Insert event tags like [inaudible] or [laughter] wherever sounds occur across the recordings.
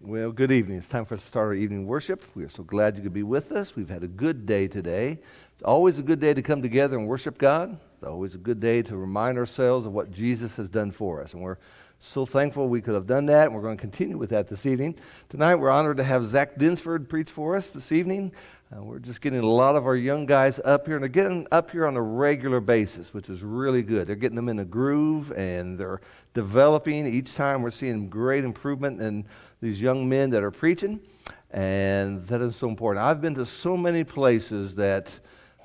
Well, good evening. It's time for us to start our evening worship. We are so glad you could be with us. We've had a good day today. It's always a good day to come together and worship God. It's always a good day to remind ourselves of what Jesus has done for us. And we're so thankful we could have done that, and we're going to continue with that this evening. Tonight, we're honored to have Zach Densford preach for us this evening. Uh, we're just getting a lot of our young guys up here, and they're getting up here on a regular basis, which is really good. They're getting them in a groove, and they're developing. Each time, we're seeing great improvement in these young men that are preaching, and that is so important. I've been to so many places that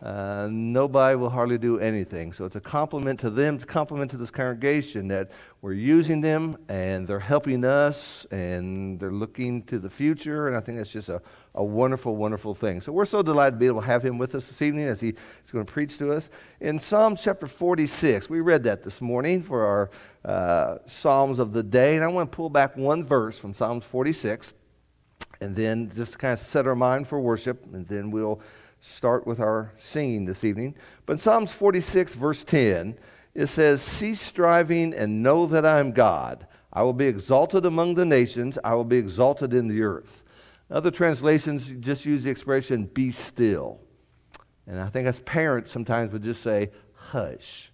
uh, nobody will hardly do anything. So it's a compliment to them, it's a compliment to this congregation that we're using them and they're helping us and they're looking to the future. And I think that's just a, a wonderful, wonderful thing. So we're so delighted to be able to have him with us this evening as he is going to preach to us. In Psalm chapter 46, we read that this morning for our uh, Psalms of the day. And I want to pull back one verse from Psalms 46 and then just to kind of set our mind for worship, and then we'll start with our singing this evening. But in Psalms 46, verse 10, it says, Cease striving and know that I am God. I will be exalted among the nations, I will be exalted in the earth. Other translations just use the expression, be still. And I think as parents sometimes would just say, hush.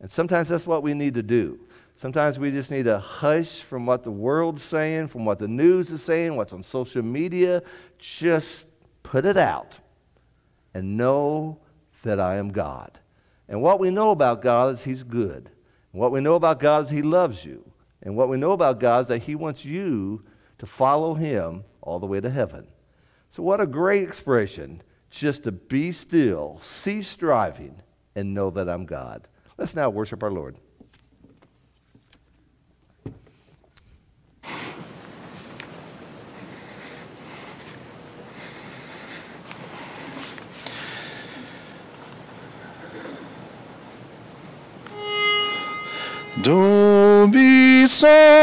And sometimes that's what we need to do. Sometimes we just need to hush from what the world's saying, from what the news is saying, what's on social media. Just put it out and know that I am God. And what we know about God is He's good. And what we know about God is He loves you. And what we know about God is that He wants you to follow Him all the way to heaven. So, what a great expression just to be still, cease striving, and know that I'm God. Let's now worship our Lord. Don't be so.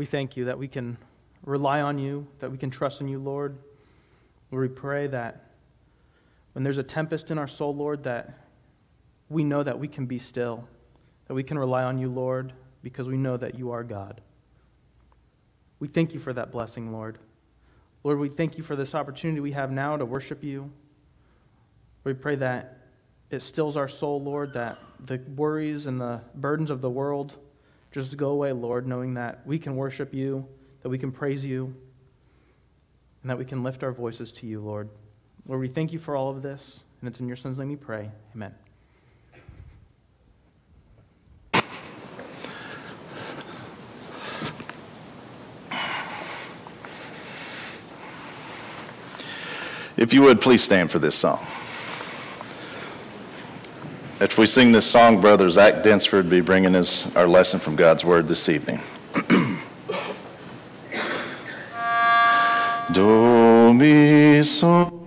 We thank you that we can rely on you, that we can trust in you, Lord. Lord, we pray that when there's a tempest in our soul, Lord, that we know that we can be still, that we can rely on you, Lord, because we know that you are God. We thank you for that blessing, Lord. Lord, we thank you for this opportunity we have now to worship you. We pray that it stills our soul, Lord, that the worries and the burdens of the world just go away, Lord, knowing that we can worship you, that we can praise you, and that we can lift our voices to you, Lord. Lord, we thank you for all of this, and it's in your Son's name we pray. Amen. If you would, please stand for this song. As we sing this song, Brother Zach Densford will be bringing us our lesson from God's Word this evening. [clears throat] Do mi so.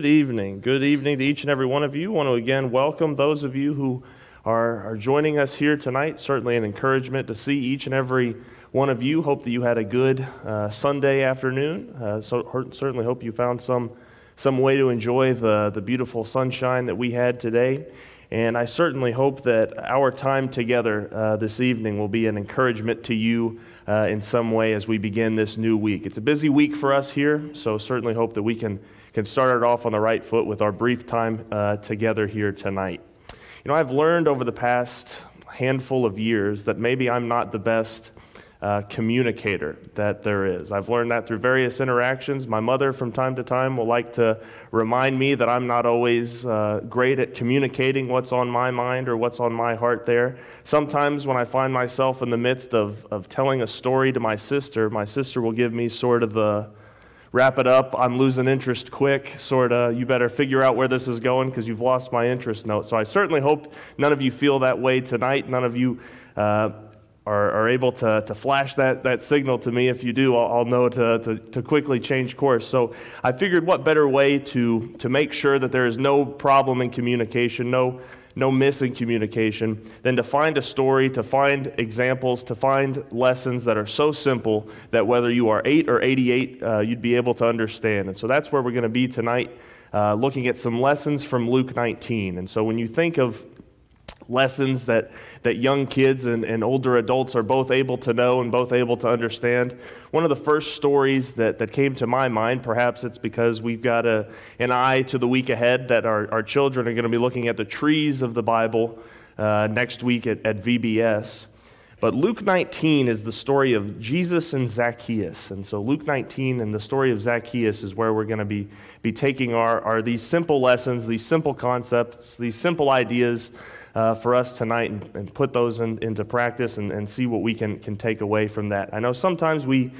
Good evening. Good evening to each and every one of you. I want to again welcome those of you who are, are joining us here tonight. Certainly an encouragement to see each and every one of you. Hope that you had a good uh, Sunday afternoon. Uh, so certainly hope you found some, some way to enjoy the, the beautiful sunshine that we had today. And I certainly hope that our time together uh, this evening will be an encouragement to you uh, in some way as we begin this new week. It's a busy week for us here, so certainly hope that we can can start it off on the right foot with our brief time uh, together here tonight. You know, I've learned over the past handful of years that maybe I'm not the best uh, communicator that there is. I've learned that through various interactions. My mother, from time to time, will like to remind me that I'm not always uh, great at communicating what's on my mind or what's on my heart there. Sometimes, when I find myself in the midst of, of telling a story to my sister, my sister will give me sort of the wrap it up. I'm losing interest quick, sort of. You better figure out where this is going because you've lost my interest note. So I certainly hope none of you feel that way tonight. None of you uh, are, are, able to, to flash that, that signal to me. If you do, I'll, I'll know to, to, to, quickly change course. So I figured what better way to, to make sure that there is no problem in communication, no no missing communication, than to find a story, to find examples, to find lessons that are so simple that whether you are 8 or 88, uh, you'd be able to understand. And so that's where we're going to be tonight, uh, looking at some lessons from Luke 19. And so when you think of lessons that, that young kids and, and older adults are both able to know and both able to understand. One of the first stories that, that came to my mind, perhaps it's because we've got a, an eye to the week ahead that our, our children are going to be looking at the trees of the Bible uh, next week at, at VBS. But Luke 19 is the story of Jesus and Zacchaeus. And so Luke 19 and the story of Zacchaeus is where we're going to be, be taking our, our these simple lessons, these simple concepts, these simple ideas uh, for us tonight and, and put those in, into practice and, and see what we can, can take away from that. I know sometimes we,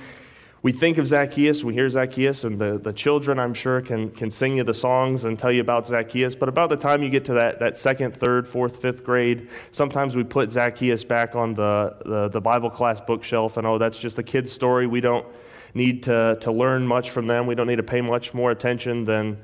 we think of Zacchaeus, we hear Zacchaeus, and the, the children, I'm sure, can, can sing you the songs and tell you about Zacchaeus. But about the time you get to that, that second, third, fourth, fifth grade, sometimes we put Zacchaeus back on the, the, the Bible class bookshelf, and oh, that's just a kid's story. We don't need to, to learn much from them, we don't need to pay much more attention than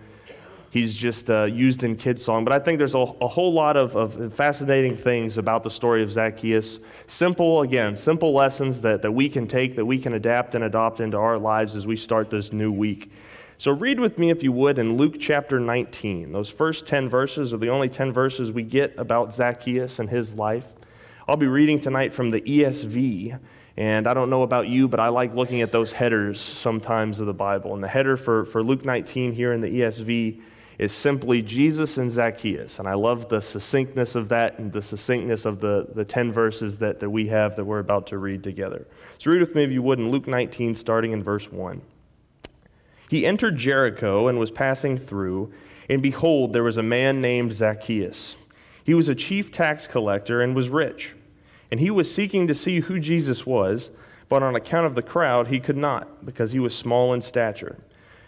he's just uh, used in kids song. But I think there's a, a whole lot of, of fascinating things about the story of Zacchaeus. Simple, again, simple lessons that, that we can take, that we can adapt and adopt into our lives as we start this new week. So read with me, if you would, in Luke chapter 19. Those first 10 verses are the only 10 verses we get about Zacchaeus and his life. I'll be reading tonight from the ESV. And I don't know about you, but I like looking at those headers sometimes of the Bible. And the header for, for Luke 19 here in the ESV is simply Jesus and Zacchaeus. And I love the succinctness of that and the succinctness of the, the 10 verses that, that we have that we're about to read together. So read with me, if you would, in Luke 19, starting in verse 1. He entered Jericho and was passing through, and behold, there was a man named Zacchaeus. He was a chief tax collector and was rich. And he was seeking to see who Jesus was, but on account of the crowd, he could not, because he was small in stature.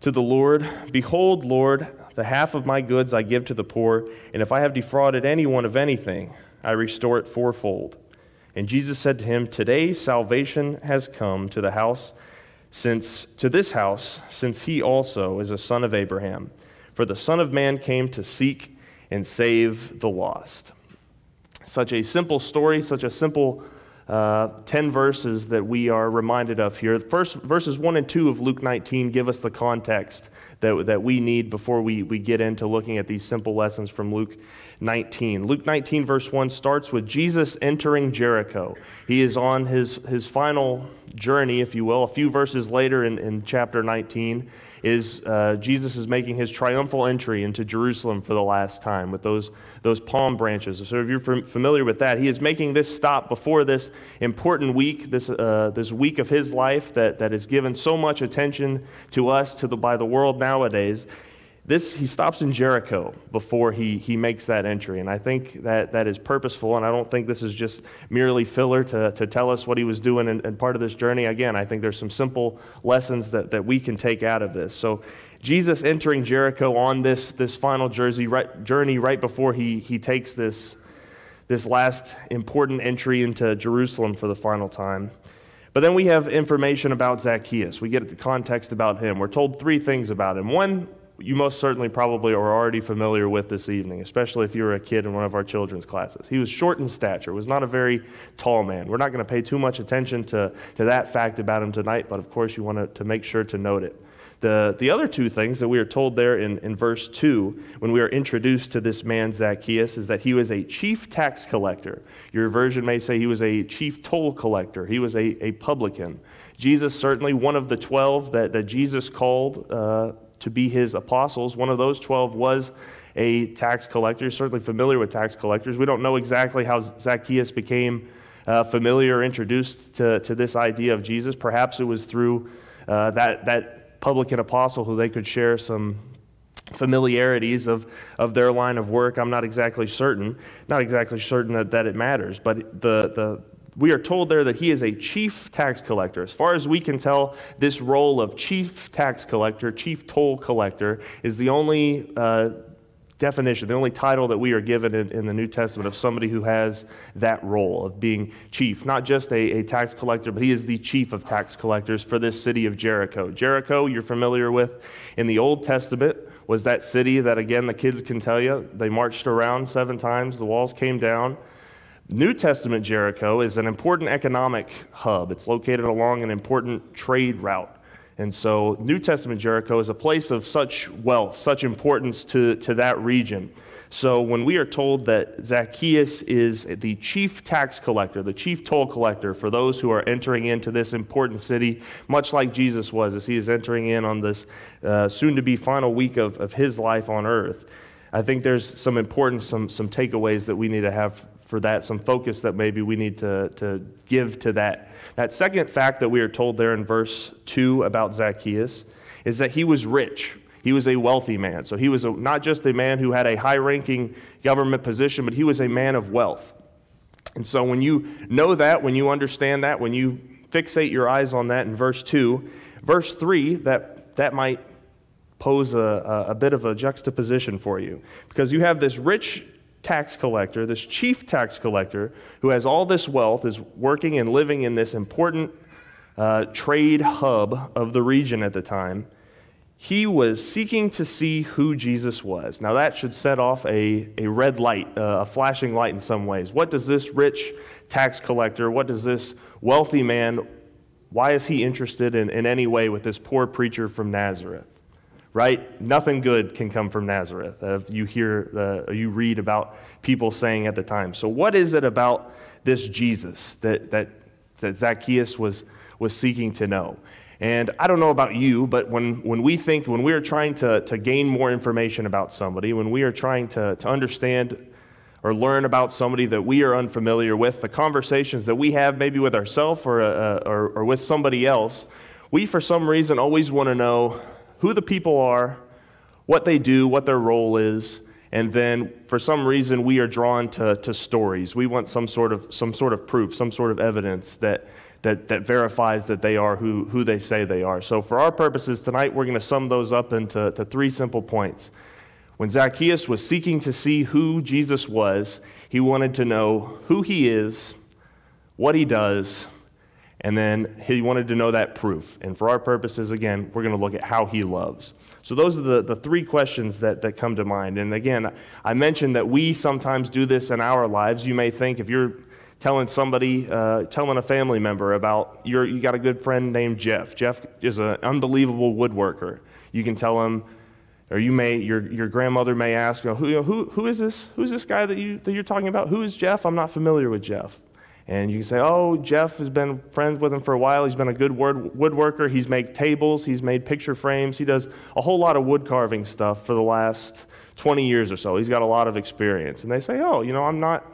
to the Lord, Behold, Lord, the half of my goods I give to the poor, and if I have defrauded anyone of anything, I restore it fourfold. And Jesus said to him, Today salvation has come to the house, since to this house, since he also is a son of Abraham. For the Son of Man came to seek and save the lost. Such a simple story, such a simple uh, 10 verses that we are reminded of here. First, verses 1 and 2 of Luke 19 give us the context that, that we need before we, we get into looking at these simple lessons from Luke 19. Luke 19, verse 1, starts with Jesus entering Jericho. He is on his, his final journey, if you will. A few verses later in, in chapter 19, is uh, Jesus is making his triumphal entry into Jerusalem for the last time with those, those palm branches. So if you're familiar with that, he is making this stop before this important week, this, uh, this week of his life that, that is given so much attention to us to the, by the world nowadays this he stops in jericho before he, he makes that entry and i think that that is purposeful and i don't think this is just merely filler to, to tell us what he was doing and, in part of this journey again i think there's some simple lessons that, that we can take out of this so jesus entering jericho on this, this final jersey, right, journey right before he, he takes this, this last important entry into jerusalem for the final time but then we have information about Zacchaeus. We get the context about him. We're told three things about him. One, you most certainly probably are already familiar with this evening, especially if you were a kid in one of our children's classes. He was short in stature, was not a very tall man. We're not going to pay too much attention to, to that fact about him tonight, but of course you want to, to make sure to note it. The, the other two things that we are told there in, in verse 2, when we are introduced to this man Zacchaeus, is that he was a chief tax collector. Your version may say he was a chief toll collector, he was a, a publican. Jesus, certainly one of the 12 that, that Jesus called uh, to be his apostles. One of those 12 was a tax collector, certainly familiar with tax collectors. We don't know exactly how Zacchaeus became uh, familiar or introduced to, to this idea of Jesus. Perhaps it was through uh, that, that publican apostle who they could share some familiarities of, of their line of work. I'm not exactly certain, not exactly certain that, that it matters, but the, the, we are told there that he is a chief tax collector. As far as we can tell, this role of chief tax collector, chief toll collector, is the only uh, definition, the only title that we are given in, in, the New Testament of somebody who has that role of being chief. Not just a, a tax collector, but he is the chief of tax collectors for this city of Jericho. Jericho, you're familiar with in the Old Testament, was that city that, again, the kids can tell you, they marched around seven times, the walls came down. New Testament Jericho is an important economic hub. It's located along an important trade route. And so, New Testament Jericho is a place of such wealth, such importance to, to that region. So, when we are told that Zacchaeus is the chief tax collector, the chief toll collector for those who are entering into this important city, much like Jesus was as he is entering in on this uh, soon to be final week of, of his life on earth, I think there's some important, some, some takeaways that we need to have for that, some focus that maybe we need to, to give to that. That second fact that we are told there in verse 2 about Zacchaeus is that he was rich. He was a wealthy man. So he was a, not just a man who had a high ranking government position, but he was a man of wealth. And so when you know that, when you understand that, when you fixate your eyes on that in verse 2, verse 3, that, that might pose a, a bit of a juxtaposition for you. Because you have this rich tax collector, this chief tax collector, who has all this wealth, is working and living in this important uh, trade hub of the region at the time. He was seeking to see who Jesus was. Now, that should set off a, a red light, uh, a flashing light in some ways. What does this rich tax collector, what does this wealthy man, why is he interested in, in any way with this poor preacher from Nazareth? Right? Nothing good can come from Nazareth. Uh, you hear, uh, you read about people saying at the time. So, what is it about this Jesus that, that, that Zacchaeus was, was seeking to know? And I don't know about you, but when, when we think, when we are trying to, to gain more information about somebody, when we are trying to, to understand or learn about somebody that we are unfamiliar with, the conversations that we have maybe with ourselves or, uh, or, or with somebody else, we for some reason always want to know who the people are, what they do, what their role is, and then for some reason we are drawn to, to stories. We want some sort of, some sort of proof, some sort of evidence that, that, that verifies that they are who, who they say they are. So, for our purposes tonight, we're going to sum those up into to three simple points. When Zacchaeus was seeking to see who Jesus was, he wanted to know who he is, what he does, and then he wanted to know that proof. And for our purposes, again, we're going to look at how he loves. So those are the, the three questions that, that come to mind. And again, I mentioned that we sometimes do this in our lives. You may think if you're telling somebody, uh, telling a family member about your, you got a good friend named Jeff. Jeff is an unbelievable woodworker. You can tell him, or you may, your, your grandmother may ask, you know, who, who, who is this? Who's this guy that, you, that you're talking about? Who is Jeff? I'm not familiar with Jeff. And you can say, oh, Jeff has been friends with him for a while. He's been a good woodworker. He's made tables, he's made picture frames. He does a whole lot of wood carving stuff for the last 20 years or so. He's got a lot of experience. And they say, oh, you know, I'm not,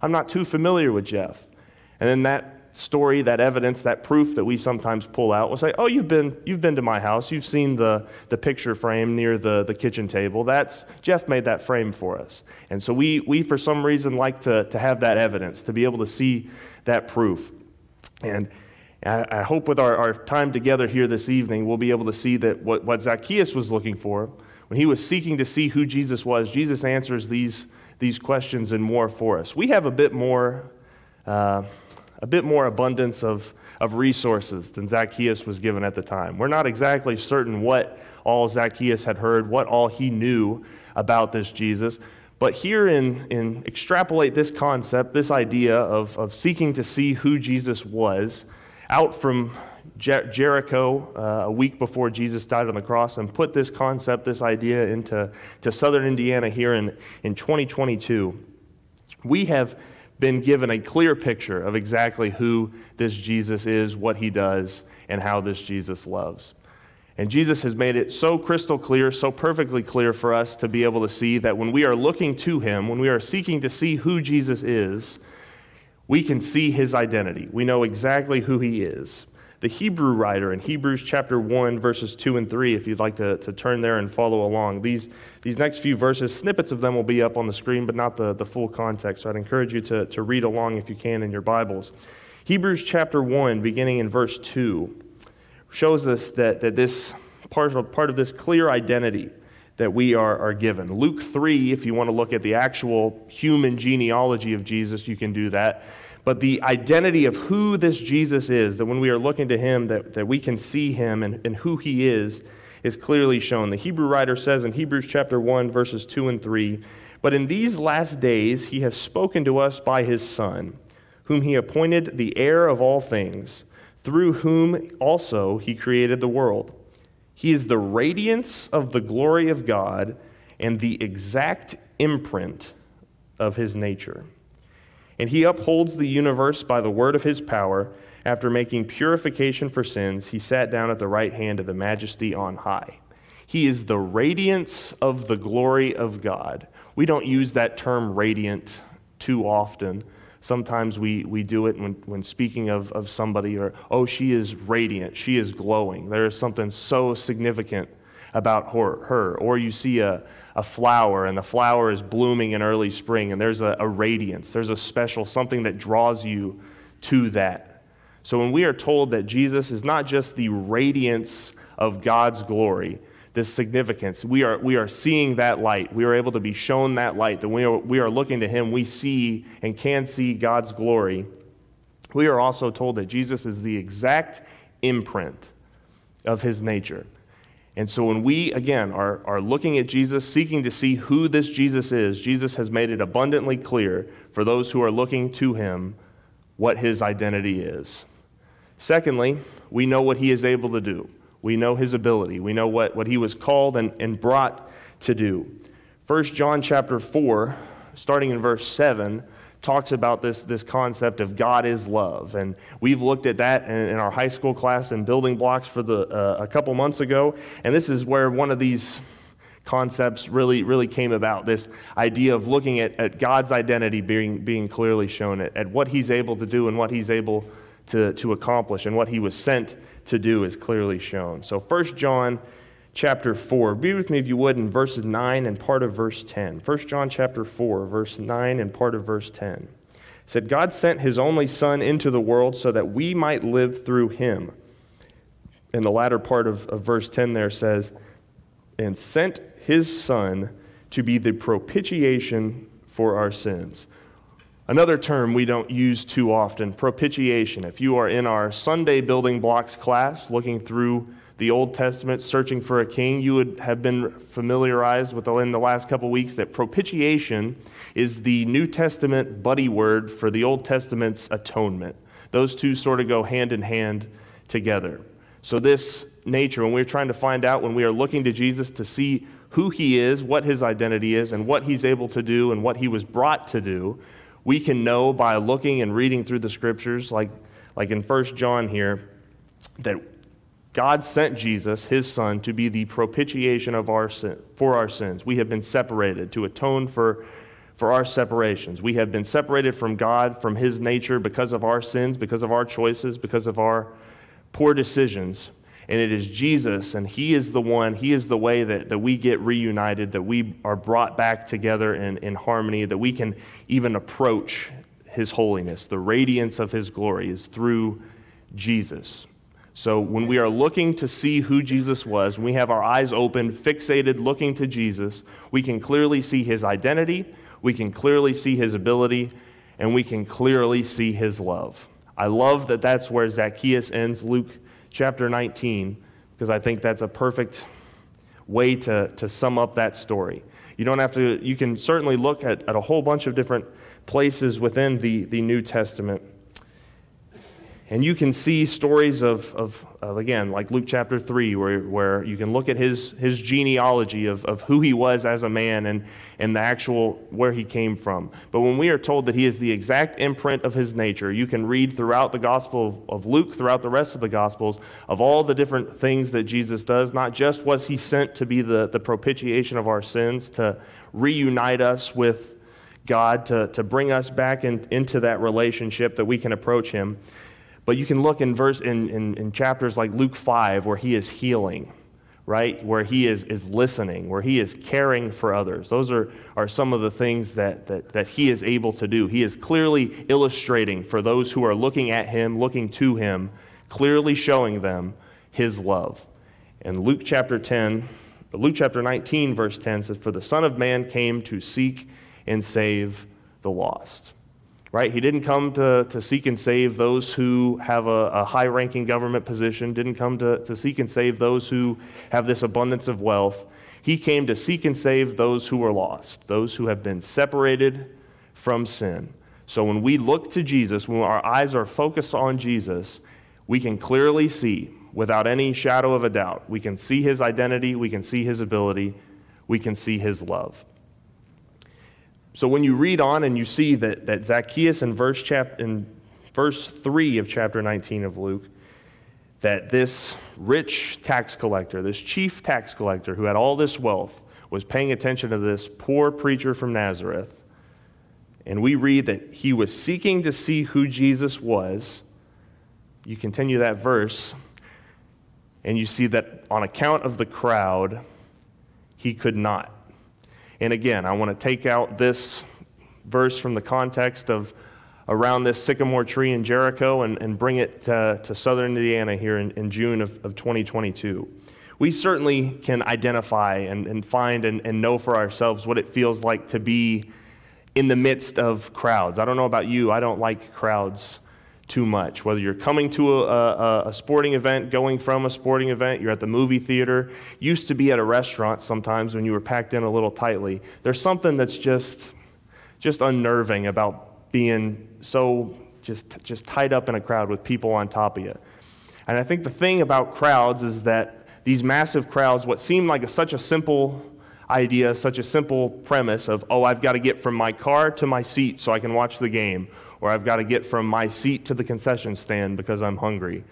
I'm not too familiar with Jeff. And then that story, that evidence, that proof that we sometimes pull out. We'll say, oh, you've been, you've been to my house. You've seen the, the picture frame near the, the kitchen table. That's, Jeff made that frame for us. And so we, we, for some reason, like to, to have that evidence, to be able to see that proof. And I, I hope with our, our time together here this evening, we'll be able to see that what, what Zacchaeus was looking for, when he was seeking to see who Jesus was, Jesus answers these, these questions and more for us. We have a bit more. Uh, a bit more abundance of, of resources than Zacchaeus was given at the time. We're not exactly certain what all Zacchaeus had heard, what all he knew about this Jesus. But here in, in extrapolate this concept, this idea of, of seeking to see who Jesus was, out from Jer- Jericho uh, a week before Jesus died on the cross, and put this concept, this idea into to southern Indiana here in, in 2022. We have been given a clear picture of exactly who this Jesus is, what he does, and how this Jesus loves. And Jesus has made it so crystal clear, so perfectly clear for us to be able to see that when we are looking to him, when we are seeking to see who Jesus is, we can see his identity. We know exactly who he is the Hebrew writer in Hebrews chapter 1, verses 2 and 3, if you'd like to, to turn there and follow along. These, these next few verses, snippets of them will be up on the screen, but not the, the full context. So I'd encourage you to, to read along if you can in your Bibles. Hebrews chapter 1, beginning in verse 2, shows us that, that this part of, part of this clear identity that we are, are given. Luke 3, if you want to look at the actual human genealogy of Jesus, you can do that but the identity of who this Jesus is, that when we are looking to him, that, that we can see him and, and who he is, is clearly shown. The Hebrew writer says in Hebrews chapter 1, verses 2 and 3 But in these last days he has spoken to us by his Son, whom he appointed the heir of all things, through whom also he created the world. He is the radiance of the glory of God and the exact imprint of his nature and he upholds the universe by the word of his power. After making purification for sins, he sat down at the right hand of the majesty on high. He is the radiance of the glory of God. We don't use that term radiant too often. Sometimes we, we do it when, when speaking of, of somebody, or, oh, she is radiant, she is glowing. There is something so significant about her, or you see a, a flower and the flower is blooming in early spring and there's a, a radiance, there's a special something that draws you to that. So when we are told that Jesus is not just the radiance of God's glory, this significance, we are, we are seeing that light. We are able to be shown that light. That we are, we are looking to Him, we see and can see God's glory. We are also told that Jesus is the exact imprint of His nature. And so when we, again, are, are looking at Jesus, seeking to see who this Jesus is, Jesus has made it abundantly clear for those who are looking to him what his identity is. Secondly, we know what he is able to do. We know his ability. We know what, what he was called and, and brought to do. 1 John chapter 4, starting in verse 7, talks about this, this concept of God is love. And we've looked at that in, in our high school class in building blocks for the, uh, a couple months ago. And this is where one of these concepts really, really came about this idea of looking at, at God's identity being, being clearly shown, at, at what he's able to do and what he's able to, to accomplish, and what he was sent to do is clearly shown. So, 1 John chapter 4. Be with me, if you would, in verses 9 and part of verse 10. 1 John chapter 4, verse 9 and part of verse 10. It said, God sent his only Son into the world so that we might live through him. And the latter part of, of verse 10 there says, and sent his Son to be the propitiation for our sins. Another term we don't use too often, propitiation. If you are in our Sunday building blocks class looking through the Old Testament, searching for a king, you would have been familiarized with in the last couple weeks that propitiation is the New Testament buddy word for the Old Testament's atonement. Those two sort of go hand in hand together. So, this nature, when we're trying to find out, when we are looking to Jesus to see who he is, what his identity is, and what he's able to do, and what he was brought to do, we can know by looking and reading through the scriptures, like, like in 1 John here, that God sent Jesus, his son, to be the propitiation of our sin, for our sins. We have been separated to atone for, for our separations. We have been separated from God, from his nature, because of our sins, because of our choices, because of our poor decisions. And it is Jesus, and he is the one, he is the way that, that we get reunited, that we are brought back together in, in harmony, that we can even approach his holiness. The radiance of his glory is through Jesus. So when we are looking to see who Jesus was, we have our eyes open, fixated, looking to Jesus, we can clearly see his identity, we can clearly see his ability, and we can clearly see his love. I love that that's where Zacchaeus ends Luke chapter 19, because I think that's a perfect way to, to sum up that story. You don't have to, you can certainly look at, at a whole bunch of different places within the, the New Testament and you can see stories of, of, of, again, like Luke chapter 3, where, where you can look at his, his genealogy of, of who he was as a man and, and the actual where he came from. But when we are told that he is the exact imprint of his nature, you can read throughout the Gospel of, of Luke, throughout the rest of the Gospels, of all the different things that Jesus does. Not just was he sent to be the, the propitiation of our sins, to reunite us with God, to, to bring us back in, into that relationship that we can approach him but you can look in verse in, in, in, chapters like Luke 5 where he is healing, right? Where he is, is listening, where he is caring for others. Those are, are some of the things that, that, that he is able to do. He is clearly illustrating for those who are looking at him, looking to him, clearly showing them his love. And Luke chapter 10, Luke chapter 19, verse 10 says, For the Son of Man came to seek and save the lost right? He didn't come to, to seek and save those who have a, a high ranking government position, didn't come to, to seek and save those who have this abundance of wealth. He came to seek and save those who are lost, those who have been separated from sin. So when we look to Jesus, when our eyes are focused on Jesus, we can clearly see, without any shadow of a doubt, we can see his identity, we can see his ability, we can see his love. So when you read on and you see that, that Zacchaeus in verse, chap- in verse 3 of chapter 19 of Luke, that this rich tax collector, this chief tax collector who had all this wealth, was paying attention to this poor preacher from Nazareth. And we read that he was seeking to see who Jesus was. You continue that verse. And you see that on account of the crowd, he could not. And again, I want to take out this verse from the context of around this sycamore tree in Jericho and, and bring it to, to southern Indiana here in, in June of, of 2022. We certainly can identify and, and find and, and know for ourselves what it feels like to be in the midst of crowds. I don't know about you, I don't like crowds too much. Whether you're coming to a, a, a, sporting event, going from a sporting event, you're at the movie theater, used to be at a restaurant sometimes when you were packed in a little tightly. There's something that's just, just unnerving about being so just, just tied up in a crowd with people on top of you. And I think the thing about crowds is that these massive crowds, what seemed like a, such a simple idea, such a simple premise of, oh, I've got to get from my car to my seat so I can watch the game, or I've got to get from my seat to the concession stand because I'm hungry,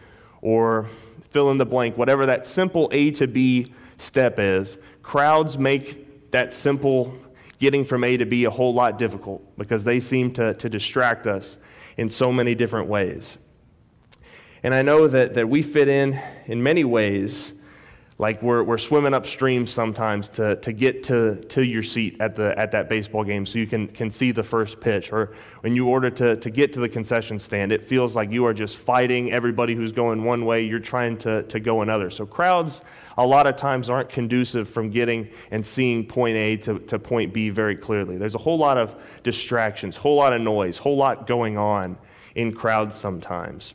or fill in the blank, whatever that simple A to B step is, crowds make that simple getting from A to B a whole lot difficult because they seem to, to distract us in so many different ways. And I know that, that we fit in in many ways like we're, we're swimming upstream sometimes to, to get to, to your seat at, the, at that baseball game so you can, can see the first pitch. Or when you order to, to get to the concession stand, it feels like you are just fighting everybody who's going one way, you're trying to, to go another. So crowds a lot of times aren't conducive from getting and seeing point A to, to point B very clearly. There's a whole lot of distractions, whole lot of noise, whole lot going on in crowds sometimes.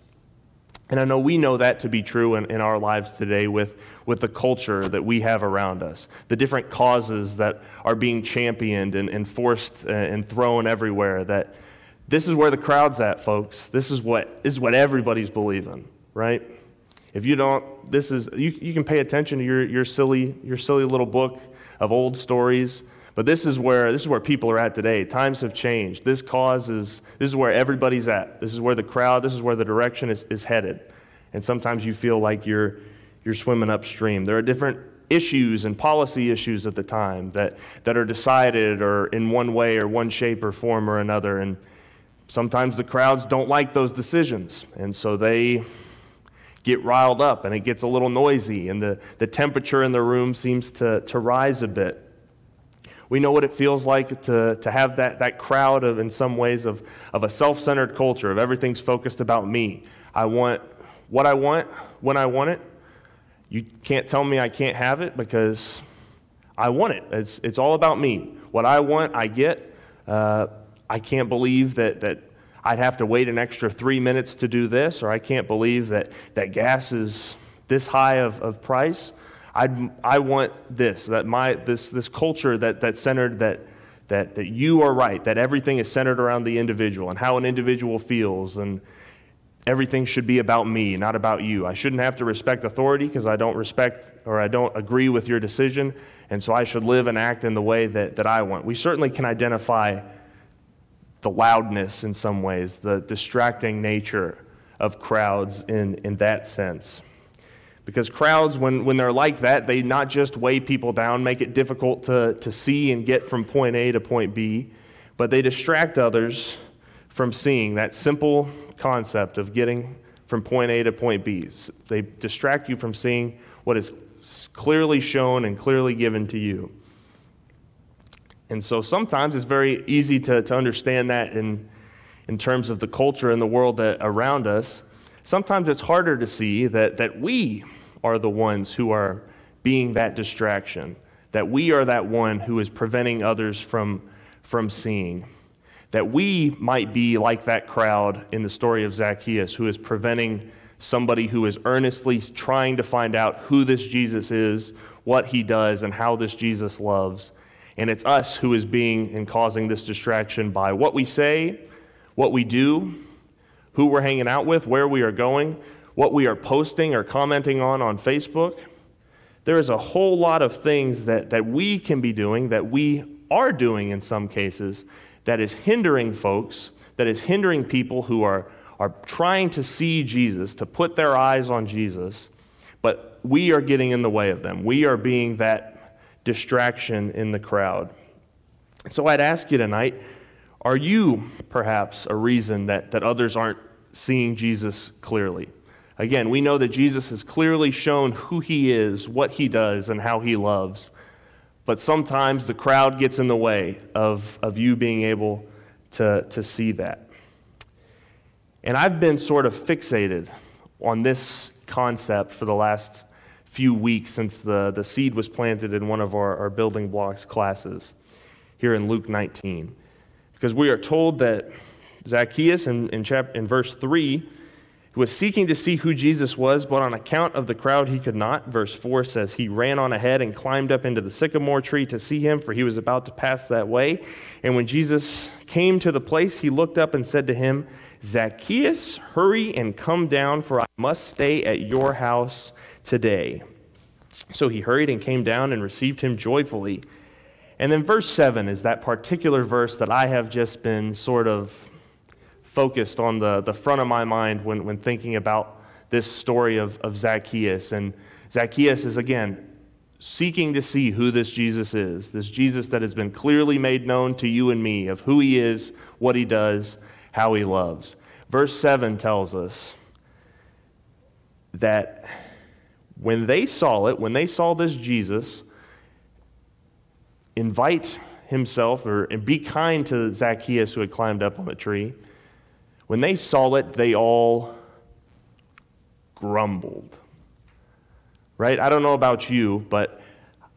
And I know we know that to be true in, in our lives today with, with the culture that we have around us, the different causes that are being championed and, and forced uh, and thrown everywhere. That this is where the crowd's at, folks. This is what, this is what everybody's believing, right? If you don't, this is, you, you can pay attention to your, your, silly, your silly little book of old stories but this is where this is where people are at today. Times have changed. This cause is this is where everybody's at. This is where the crowd, this is where the direction is, is headed. And sometimes you feel like you're you're swimming upstream. There are different issues and policy issues at the time that, that are decided or in one way or one shape or form or another. And sometimes the crowds don't like those decisions. And so they get riled up and it gets a little noisy and the, the temperature in the room seems to, to rise a bit. We know what it feels like to, to have that, that crowd of, in some ways, of, of a self centered culture, of everything's focused about me. I want what I want when I want it. You can't tell me I can't have it because I want it. It's, it's all about me. What I want, I get. Uh, I can't believe that, that I'd have to wait an extra three minutes to do this, or I can't believe that, that gas is this high of, of price. I, I want this, that my, this, this culture that, that's centered that, that, that you are right, that everything is centered around the individual and how an individual feels, and everything should be about me, not about you. I shouldn't have to respect authority because I don't respect or I don't agree with your decision, and so I should live and act in the way that, that I want. We certainly can identify the loudness in some ways, the distracting nature of crowds in, in that sense. Because crowds, when, when they're like that, they not just weigh people down, make it difficult to, to see and get from point A to point B, but they distract others from seeing that simple concept of getting from point A to point B. They distract you from seeing what is clearly shown and clearly given to you. And so sometimes it's very easy to, to understand that in, in terms of the culture and the world that, around us. Sometimes it's harder to see that, that we are the ones who are being that distraction, that we are that one who is preventing others from, from seeing, that we might be like that crowd in the story of Zacchaeus who is preventing somebody who is earnestly trying to find out who this Jesus is, what he does, and how this Jesus loves. And it's us who is being and causing this distraction by what we say, what we do, who we're hanging out with, where we are going, what we are posting or commenting on on Facebook. There is a whole lot of things that, that we can be doing, that we are doing in some cases, that is hindering folks, that is hindering people who are, are trying to see Jesus, to put their eyes on Jesus, but we are getting in the way of them. We are being that distraction in the crowd. So I'd ask you tonight are you perhaps a reason that, that others aren't seeing Jesus clearly? Again, we know that Jesus has clearly shown who he is, what he does, and how he loves. But sometimes the crowd gets in the way of, of you being able to, to see that. And I've been sort of fixated on this concept for the last few weeks since the, the seed was planted in one of our, our building blocks classes here in Luke 19. Because we are told that Zacchaeus in, in, chap, in verse 3 was seeking to see who Jesus was, but on account of the crowd he could not. Verse 4 says, He ran on ahead and climbed up into the sycamore tree to see him, for he was about to pass that way. And when Jesus came to the place, he looked up and said to him, Zacchaeus, hurry and come down, for I must stay at your house today. So he hurried and came down and received him joyfully. And then verse 7 is that particular verse that I have just been sort of focused on the, the front of my mind when, when thinking about this story of, of Zacchaeus. And Zacchaeus is, again, seeking to see who this Jesus is, this Jesus that has been clearly made known to you and me of who he is, what he does, how he loves. Verse 7 tells us that when they saw it, when they saw this Jesus invite himself or and be kind to Zacchaeus who had climbed up on the tree, when they saw it, they all grumbled. Right? I don't know about you, but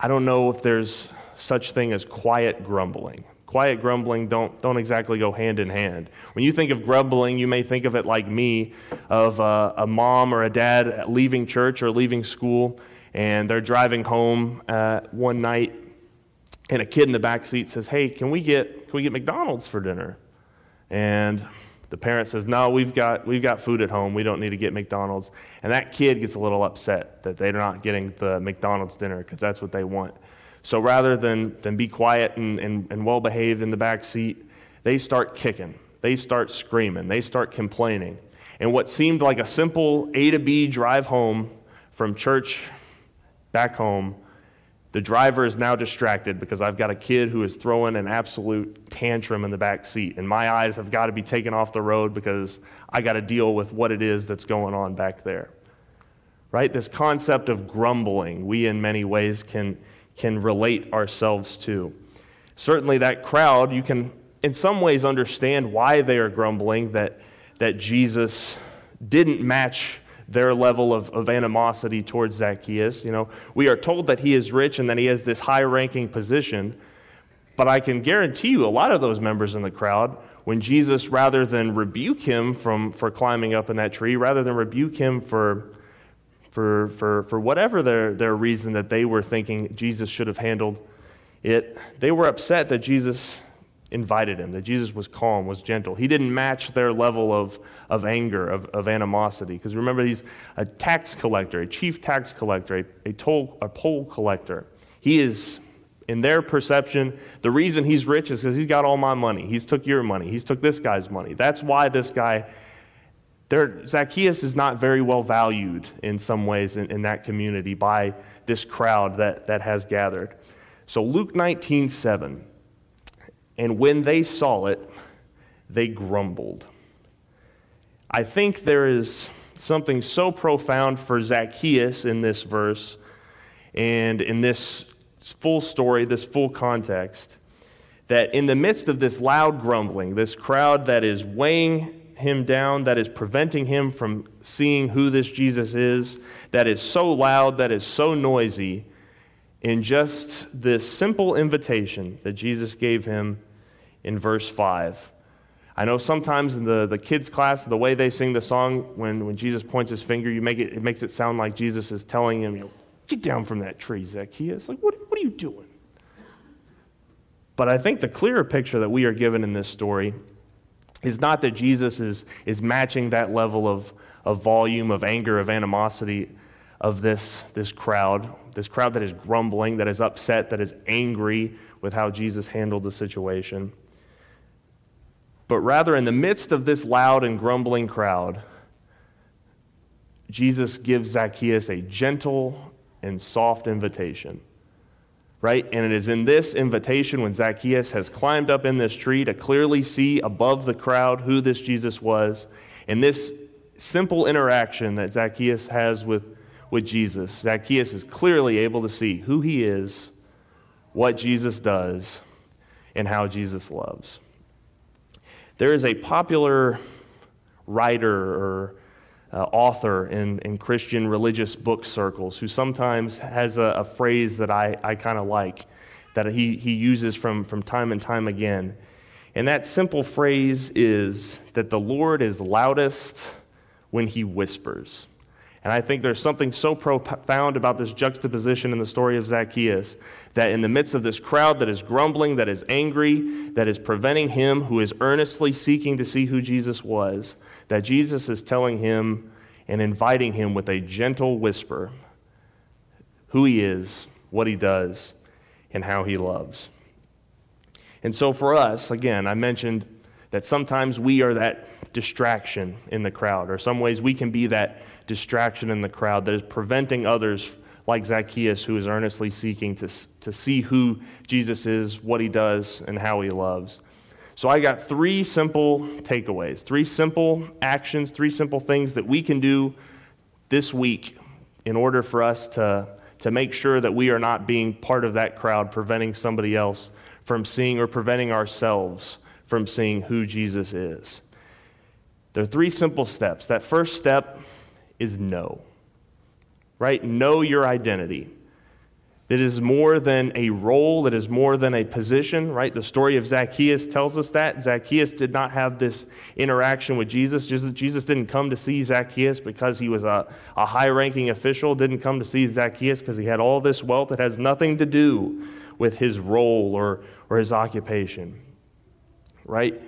I don't know if there's such thing as quiet grumbling. Quiet grumbling don't, don't exactly go hand in hand. When you think of grumbling, you may think of it like me, of a, a mom or a dad leaving church or leaving school, and they're driving home uh, one night, and a kid in the back seat says, "Hey, can we get can we get McDonald's for dinner?" And the parent says, No, we've got, we've got food at home. We don't need to get McDonald's. And that kid gets a little upset that they're not getting the McDonald's dinner because that's what they want. So rather than, than be quiet and, and, and well behaved in the back seat, they start kicking. They start screaming. They start complaining. And what seemed like a simple A to B drive home from church back home the driver is now distracted because I've got a kid who is throwing an absolute tantrum in the back seat, and my eyes have got to be taken off the road because I got to deal with what it is that's going on back there. Right? This concept of grumbling, we in many ways can, can relate ourselves to. Certainly, that crowd, you can in some ways understand why they are grumbling that, that Jesus didn't match their level of, of animosity towards Zacchaeus. You know, we are told that he is rich and that he has this high ranking position. But I can guarantee you, a lot of those members in the crowd, when Jesus, rather than rebuke him from, for climbing up in that tree, rather than rebuke him for, for, for, for whatever their, their reason that they were thinking Jesus should have handled it, they were upset that Jesus invited him, that Jesus was calm, was gentle. He didn't match their level of, of anger, of, of animosity. Because remember, he's a tax collector, a chief tax collector, a, a, toll, a poll collector. He is, in their perception, the reason he's rich is because he's got all my money. He's took your money. He's took this guy's money. That's why this guy, there, Zacchaeus is not very well valued in some ways in, in that community by this crowd that, that has gathered. So Luke 19, 7 and when they saw it, they grumbled. I think there is something so profound for Zacchaeus in this verse and in this full story, this full context, that in the midst of this loud grumbling, this crowd that is weighing him down, that is preventing him from seeing who this Jesus is, that is so loud, that is so noisy, in just this simple invitation that Jesus gave him in verse 5. I know sometimes in the, the kids' class, the way they sing the song, when, when Jesus points his finger, you make it, it makes it sound like Jesus is telling him, you know, get down from that tree, Zacchaeus. Like, what, what are you doing? But I think the clearer picture that we are given in this story is not that Jesus is, is matching that level of, of volume, of anger, of animosity of this, this crowd, this crowd that is grumbling, that is upset, that is angry with how Jesus handled the situation but rather in the midst of this loud and grumbling crowd, Jesus gives Zacchaeus a gentle and soft invitation. Right? And it is in this invitation when Zacchaeus has climbed up in this tree to clearly see above the crowd who this Jesus was. And this simple interaction that Zacchaeus has with, with Jesus, Zacchaeus is clearly able to see who he is, what Jesus does, and how Jesus loves. There is a popular writer or uh, author in, in Christian religious book circles who sometimes has a, a phrase that I, I kind of like, that he, he uses from, from time and time again. And that simple phrase is that the Lord is loudest when he whispers. And I think there's something so profound about this juxtaposition in the story of Zacchaeus that in the midst of this crowd that is grumbling, that is angry, that is preventing him who is earnestly seeking to see who Jesus was, that Jesus is telling him and inviting him with a gentle whisper who he is, what he does, and how he loves. And so for us, again, I mentioned that sometimes we are that distraction in the crowd, or some ways we can be that distraction in the crowd that is preventing others like Zacchaeus, who is earnestly seeking to, to see who Jesus is, what he does, and how he loves. So I got three simple takeaways, three simple actions, three simple things that we can do this week in order for us to, to make sure that we are not being part of that crowd, preventing somebody else from seeing or preventing ourselves from seeing who Jesus is. There are three simple steps. That first step is know, right? Know your identity that is more than a role, that is more than a position, right? The story of Zacchaeus tells us that. Zacchaeus did not have this interaction with Jesus. Jesus didn't come to see Zacchaeus because he was a, a high ranking official, didn't come to see Zacchaeus because he had all this wealth. It has nothing to do with his role or, or his occupation, right?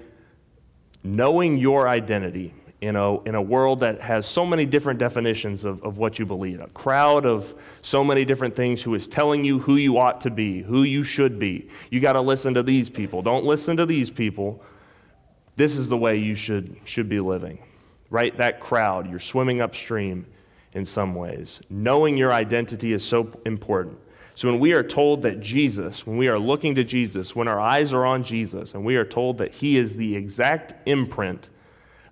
Knowing your identity in a, in a world that has so many different definitions of, of what you believe, a crowd of so many different things who is telling you who you ought to be, who you should be. You got to listen to these people. Don't listen to these people. This is the way you should, should be living, right? That crowd, you're swimming upstream in some ways. Knowing your identity is so important. So when we are told that Jesus, when we are looking to Jesus, when our eyes are on Jesus, and we are told that he is the exact imprint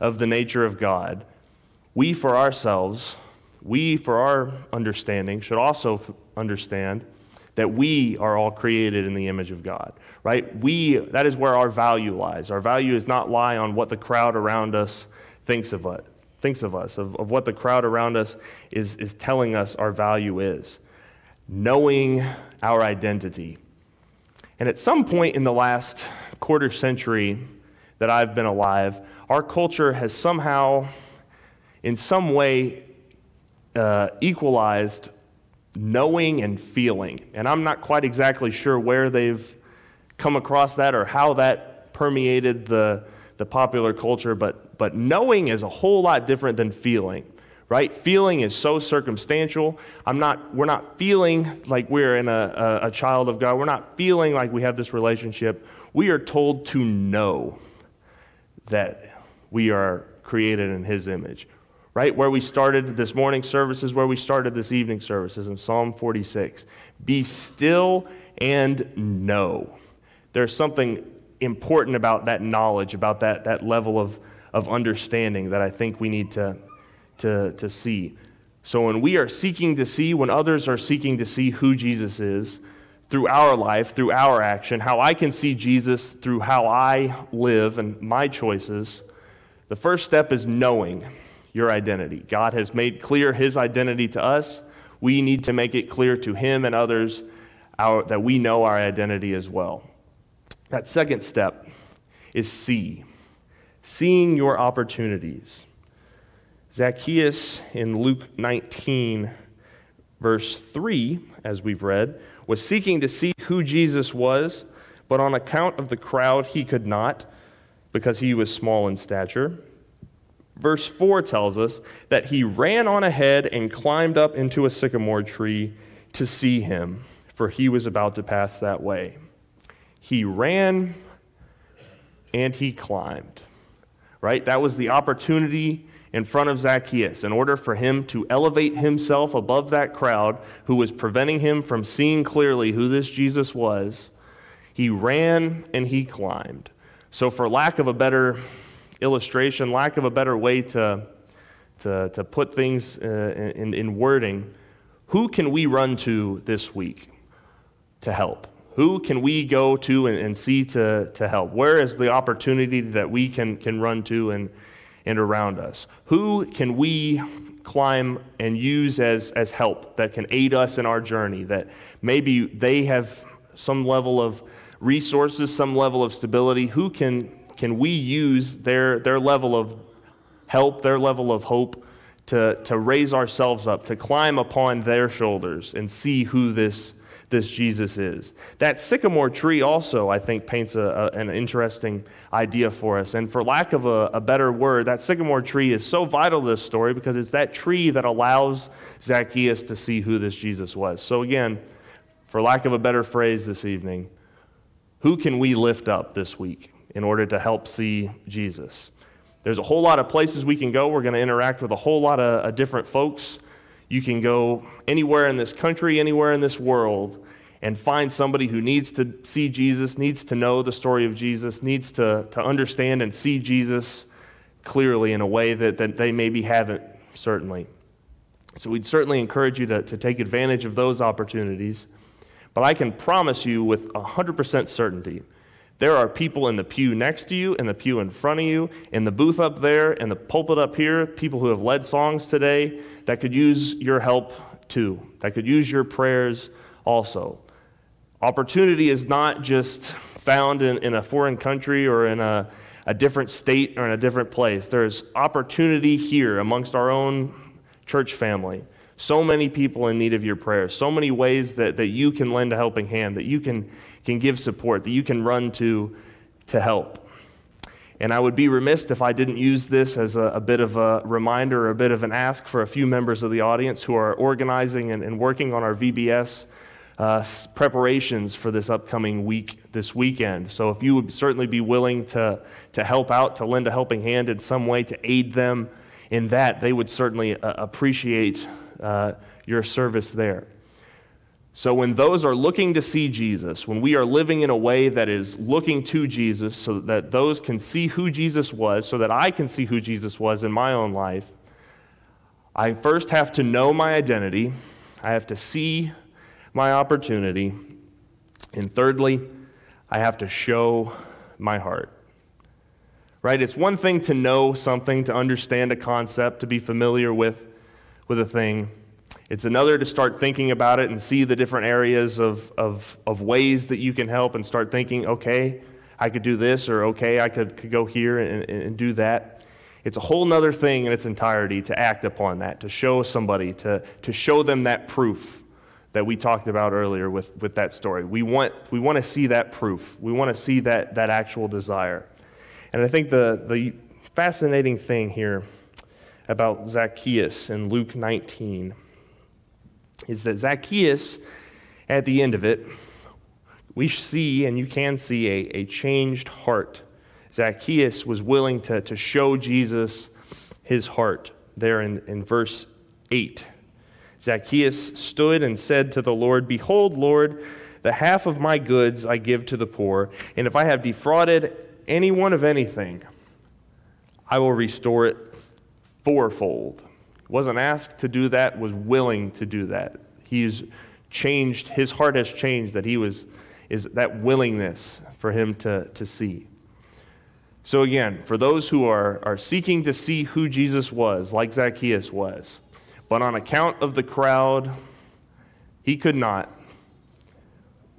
of the nature of God, we for ourselves, we for our understanding, should also f- understand that we are all created in the image of God, right? We, that is where our value lies. Our value is not lie on what the crowd around us thinks of us, thinks of us, of, of what the crowd around us is, is telling us our value is. Knowing our identity. And at some point in the last quarter century that I've been alive, our culture has somehow, in some way, uh, equalized knowing and feeling. And I'm not quite exactly sure where they've come across that or how that permeated the, the popular culture, but, but knowing is a whole lot different than feeling. Right? Feeling is so circumstantial. I'm not, we're not feeling like we're in a, a, a child of God. We're not feeling like we have this relationship. We are told to know that we are created in his image. Right? Where we started this morning services, where we started this evening services in Psalm 46. Be still and know. There's something important about that knowledge, about that, that level of, of understanding that I think we need to, to, to see. So when we are seeking to see, when others are seeking to see who Jesus is, through our life, through our action, how I can see Jesus through how I live and my choices, the first step is knowing your identity. God has made clear his identity to us. We need to make it clear to him and others our, that we know our identity as well. That second step is see, seeing your opportunities. Zacchaeus in Luke 19, verse 3, as we've read, was seeking to see who Jesus was, but on account of the crowd, he could not because he was small in stature. Verse 4 tells us that he ran on ahead and climbed up into a sycamore tree to see him, for he was about to pass that way. He ran and he climbed. Right? That was the opportunity in front of Zacchaeus in order for him to elevate himself above that crowd who was preventing him from seeing clearly who this Jesus was. He ran and he climbed. So, for lack of a better illustration, lack of a better way to, to, to put things uh, in, in wording, who can we run to this week to help? Who can we go to and, and, see to, to help? Where is the opportunity that we can, can run to and, and around us? Who can we climb and use as, as help that can aid us in our journey? That maybe they have some level of resources, some level of stability. Who can, can we use their, their level of help, their level of hope to, to raise ourselves up, to climb upon their shoulders and see who this, this Jesus is? That sycamore tree also, I think, paints a, a, an interesting idea for us. And for lack of a, a better word, that sycamore tree is so vital to this story because it's that tree that allows Zacchaeus to see who this Jesus was. So, again, for lack of a better phrase this evening, who can we lift up this week in order to help see Jesus? There's a whole lot of places we can go. We're going to interact with a whole lot of, of different folks. You can go anywhere in this country, anywhere in this world, and find somebody who needs to see Jesus, needs to know the story of Jesus, needs to, to understand and see Jesus clearly in a way that, that they maybe haven't, certainly. So we'd certainly encourage you to, to take advantage of those opportunities. But I can promise you with 100% certainty there are people in the pew next to you, in the pew in front of you, in the booth up there, in the pulpit up here, people who have led songs today that could use your help too, that could use your prayers also. Opportunity is not just found in, in a foreign country or in a, a different state or in a different place. There's opportunity here amongst our own church family so many people in need of your prayers, so many ways that, that you can lend a helping hand, that you can, can give support, that you can run to to help. And I would be remiss if I didn't use this as a, a bit of a reminder or a bit of an ask for a few members of the audience who are organizing and, and working on our VBS uh, preparations for this upcoming week, this weekend. So if you would certainly be willing to, to help out, to lend a helping hand in some way, to aid them in that, they would certainly uh, appreciate uh, your service there. So, when those are looking to see Jesus, when we are living in a way that is looking to Jesus so that those can see who Jesus was, so that I can see who Jesus was in my own life, I first have to know my identity, I have to see my opportunity, and thirdly, I have to show my heart. Right? It's one thing to know something, to understand a concept, to be familiar with with a thing. It's another to start thinking about it and see the different areas of, of, of ways that you can help and start thinking, okay, I could do this, or okay, I could, could go here and, and do that. It's a whole other thing in its entirety to act upon that, to show somebody, to, to show them that proof that we talked about earlier with, with that story. We want, we want to see that proof. We want to see that, that actual desire. And I think the, the fascinating thing here about Zacchaeus in Luke 19 is that Zacchaeus, at the end of it, we see and you can see a, a changed heart. Zacchaeus was willing to, to show Jesus his heart there in, in verse 8. Zacchaeus stood and said to the Lord, Behold, Lord, the half of my goods I give to the poor, and if I have defrauded anyone of anything, I will restore it fourfold. Wasn't asked to do that, was willing to do that. He's changed, his heart has changed, that he was, is that willingness for him to, to see. So, again, for those who are, are seeking to see who Jesus was, like Zacchaeus was, but on account of the crowd, he could not.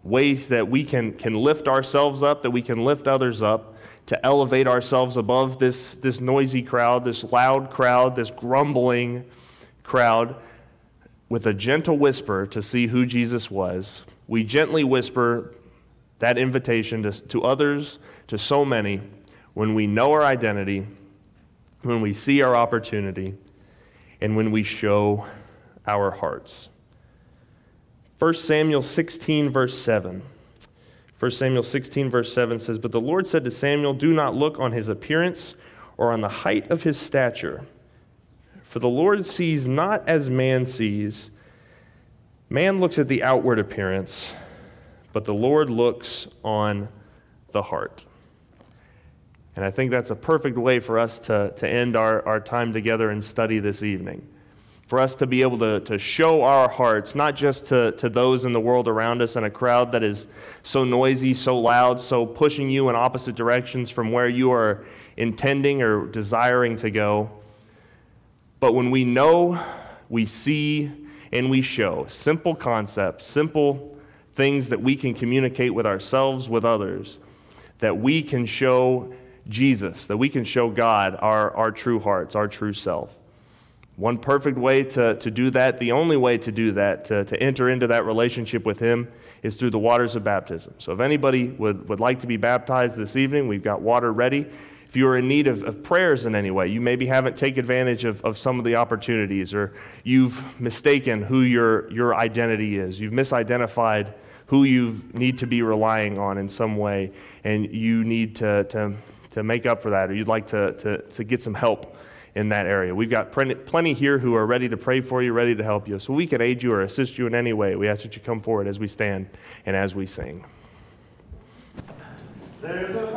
Ways that we can, can lift ourselves up, that we can lift others up, to elevate ourselves above this, this noisy crowd, this loud crowd, this grumbling crowd, with a gentle whisper to see who Jesus was. We gently whisper that invitation to, to others, to so many, when we know our identity, when we see our opportunity, and when we show our hearts. 1 Samuel 16, verse 7. 1 Samuel 16, verse 7 says, But the Lord said to Samuel, Do not look on his appearance or on the height of his stature, for the Lord sees not as man sees. Man looks at the outward appearance, but the Lord looks on the heart. And I think that's a perfect way for us to, to end our, our time together and study this evening. For us to be able to, to show our hearts, not just to, to those in the world around us in a crowd that is so noisy, so loud, so pushing you in opposite directions from where you are intending or desiring to go. But when we know, we see, and we show simple concepts, simple things that we can communicate with ourselves, with others, that we can show Jesus, that we can show God our, our true hearts, our true self. One perfect way to, to do that, the only way to do that, to, to enter into that relationship with Him, is through the waters of baptism. So if anybody would, would like to be baptized this evening, we've got water ready. If you are in need of, of prayers in any way, you maybe haven't taken advantage of, of some of the opportunities, or you've mistaken who your, your identity is. You've misidentified who you need to be relying on in some way, and you need to, to to make up for that, or you'd like to, to, to get some help in that area. We've got plenty here who are ready to pray for you, ready to help you. So we can aid you or assist you in any way. We ask that you come forward as we stand and as we sing. There's a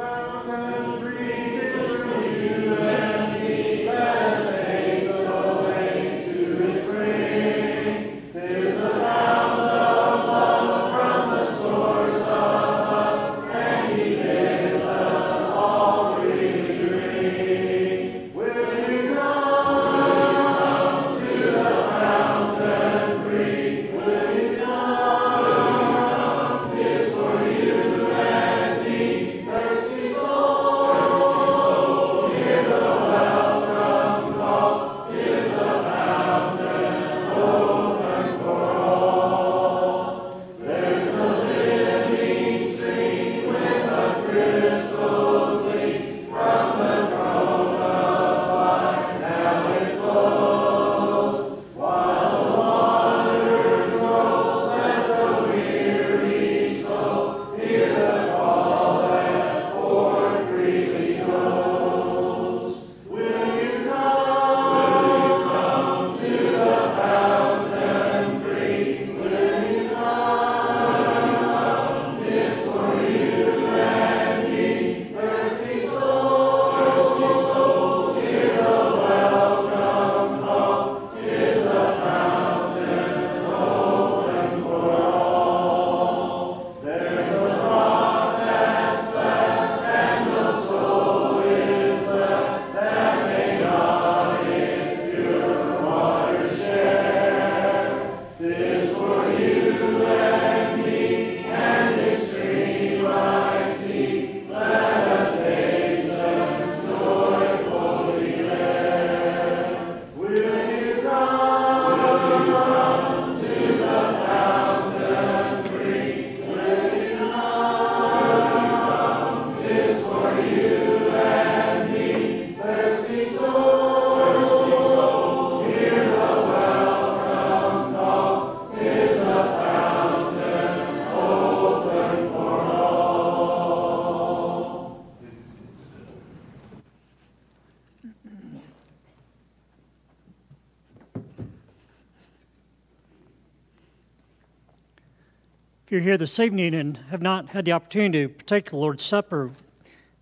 you're here this evening and have not had the opportunity to partake the Lord's Supper,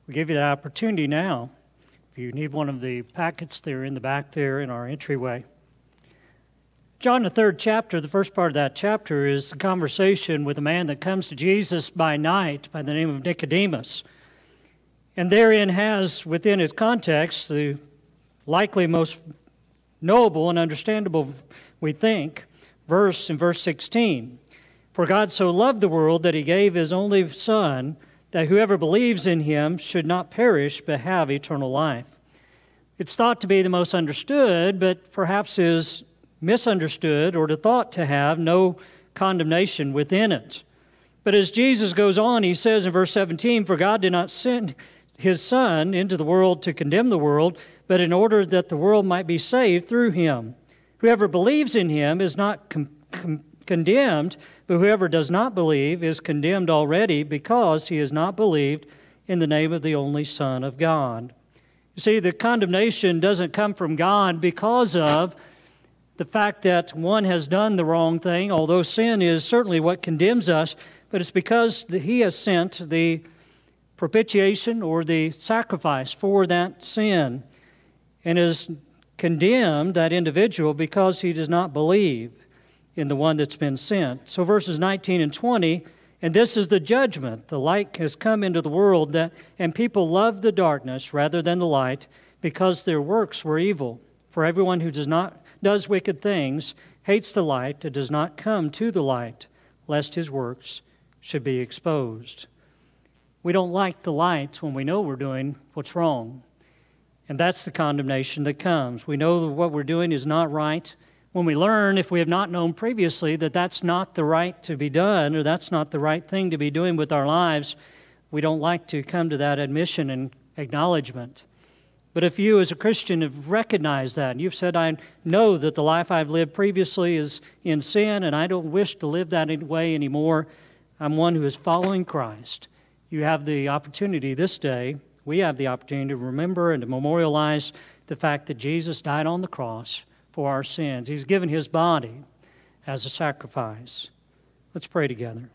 we give you that opportunity now. If you need one of the packets, they're in the back there in our entryway. John, the third chapter, the first part of that chapter is a conversation with a man that comes to Jesus by night by the name of Nicodemus. And therein has, within its context, the likely most knowable and understandable, we think, verse in verse 16. For God so loved the world that he gave his only Son, that whoever believes in him should not perish but have eternal life. It's thought to be the most understood, but perhaps is misunderstood or thought to have no condemnation within it. But as Jesus goes on, he says in verse 17, For God did not send his Son into the world to condemn the world, but in order that the world might be saved through him. Whoever believes in him is not com- com- condemned, but whoever does not believe is condemned already because he has not believed in the name of the only Son of God. You see, the condemnation doesn't come from God because of the fact that one has done the wrong thing, although sin is certainly what condemns us, but it's because he has sent the propitiation or the sacrifice for that sin and has condemned that individual because he does not believe in the one that's been sent. So, verses 19 and 20, and this is the judgment. The light has come into the world, that, and people love the darkness rather than the light because their works were evil. For everyone who does not does wicked things hates the light and does not come to the light, lest his works should be exposed. We don't like the light when we know we're doing what's wrong. And that's the condemnation that comes. We know that what we're doing is not right. When we learn, if we have not known previously, that that's not the right to be done or that's not the right thing to be doing with our lives, we don't like to come to that admission and acknowledgement. But if you, as a Christian, have recognized that, and you've said, I know that the life I've lived previously is in sin, and I don't wish to live that way anymore, I'm one who is following Christ. You have the opportunity this day, we have the opportunity to remember and to memorialize the fact that Jesus died on the cross for our sins. He's given his body as a sacrifice. Let's pray together.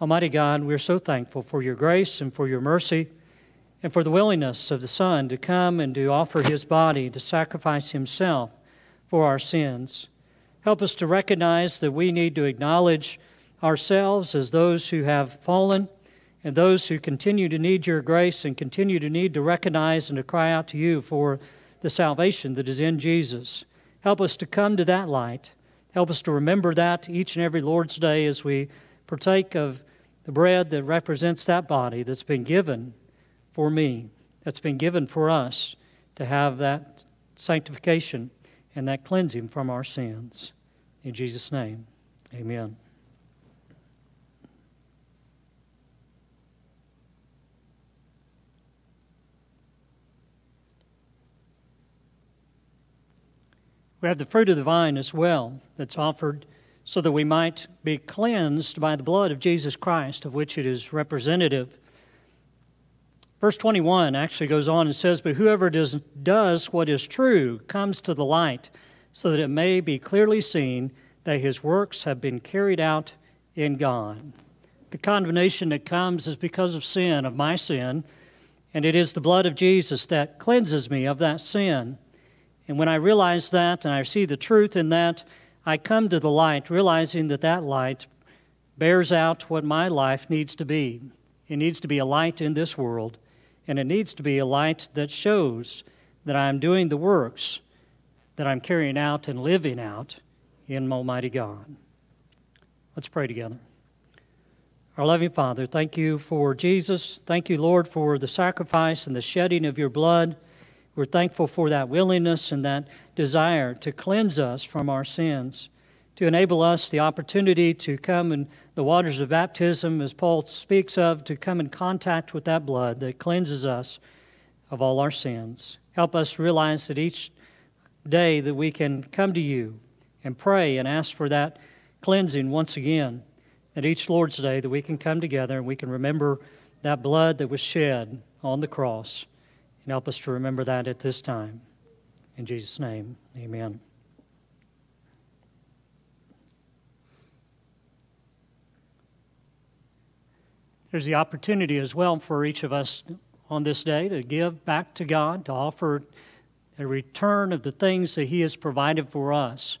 Almighty God, we're so thankful for your grace and for your mercy and for the willingness of the Son to come and to offer his body to sacrifice himself for our sins. Help us to recognize that we need to acknowledge ourselves as those who have fallen and those who continue to need your grace and continue to need to recognize and to cry out to you for the salvation that is in Jesus. Help us to come to that light. Help us to remember that each and every Lord's Day as we partake of the bread that represents that body that's been given for me, that's been given for us to have that sanctification and that cleansing from our sins. In Jesus' name, amen. We have the fruit of the vine as well that's offered so that we might be cleansed by the blood of Jesus Christ, of which it is representative. Verse 21 actually goes on and says, But whoever does, does what is true comes to the light, so that it may be clearly seen that his works have been carried out in God. The condemnation that comes is because of sin, of my sin, and it is the blood of Jesus that cleanses me of that sin. And when I realize that and I see the truth in that, I come to the light, realizing that that light bears out what my life needs to be. It needs to be a light in this world, and it needs to be a light that shows that I'm doing the works that I'm carrying out and living out in Almighty God. Let's pray together. Our loving Father, thank you for Jesus. Thank you, Lord, for the sacrifice and the shedding of your blood. We're thankful for that willingness and that desire to cleanse us from our sins, to enable us the opportunity to come in the waters of baptism, as Paul speaks of, to come in contact with that blood that cleanses us of all our sins. Help us realize that each day that we can come to you and pray and ask for that cleansing once again. That each Lord's Day that we can come together and we can remember that blood that was shed on the cross and help us to remember that at this time. In Jesus' name, amen. There's the opportunity as well for each of us on this day to give back to God, to offer a return of the things that He has provided for us.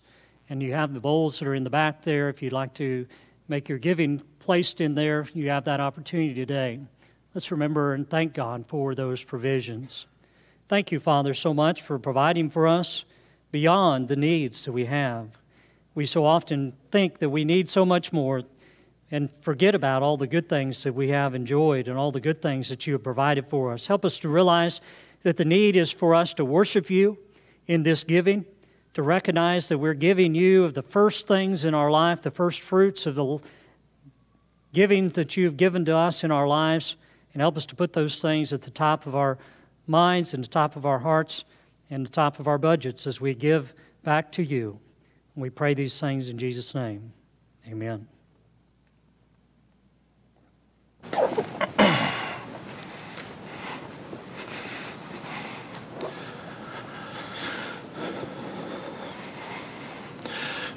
And you have the bowls that are in the back there. If you'd like to make your giving placed in there, you have that opportunity today. Let's remember and thank God for those provisions. Thank you, Father, so much for providing for us beyond the needs that we have. We so often think that we need so much more and forget about all the good things that we have enjoyed and all the good things that you have provided for us. Help us to realize that the need is for us to worship you in this giving, to recognize that we're giving you of the first things in our life, the first fruits of the giving that you've given to us in our lives and help us to put those things at the top of our minds and the top of our hearts and the top of our budgets as we give back to you. We pray these things in Jesus' name. Amen.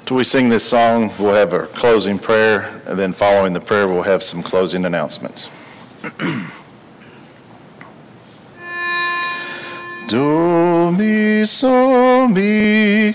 Till we sing this song, we'll have a closing prayer, and then following the prayer, we'll have some closing announcements. Do mi, so mi,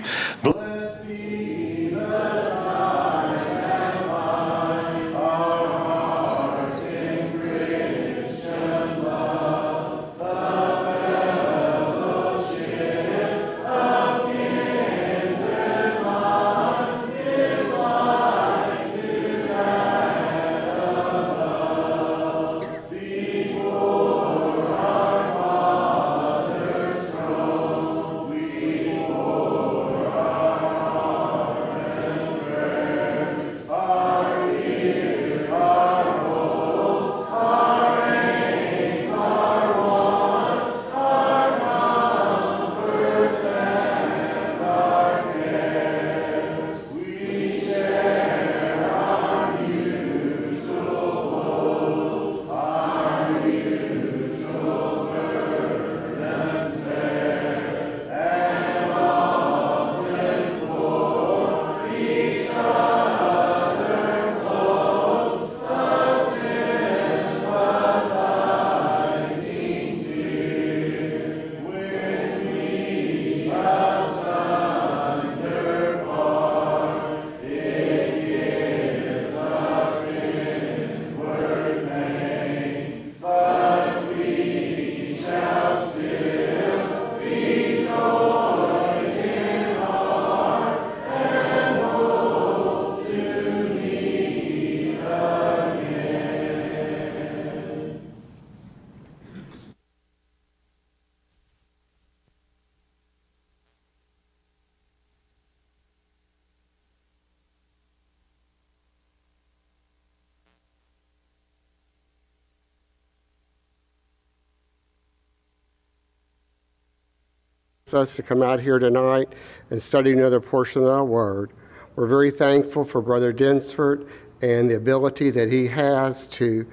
us to come out here tonight and study another portion of our word. We're very thankful for Brother Densford and the ability that he has to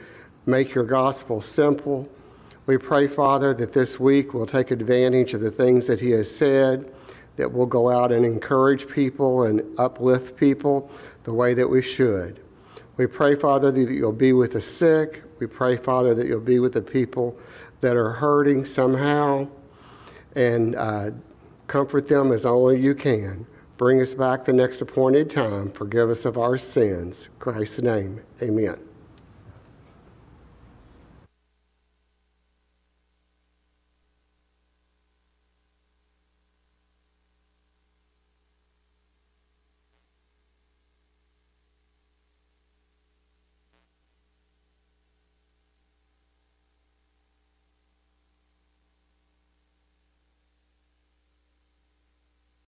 make your gospel simple. We pray, Father, that this week we'll take advantage of the things that he has said, that we'll go out and encourage people and uplift people the way that we should. We pray, Father, that you'll be with the sick. We pray, Father, that you'll be with the people that are hurting somehow and uh, comfort them as only you can. Bring us back the next appointed time. Forgive us of our sins. In Christ's name, amen.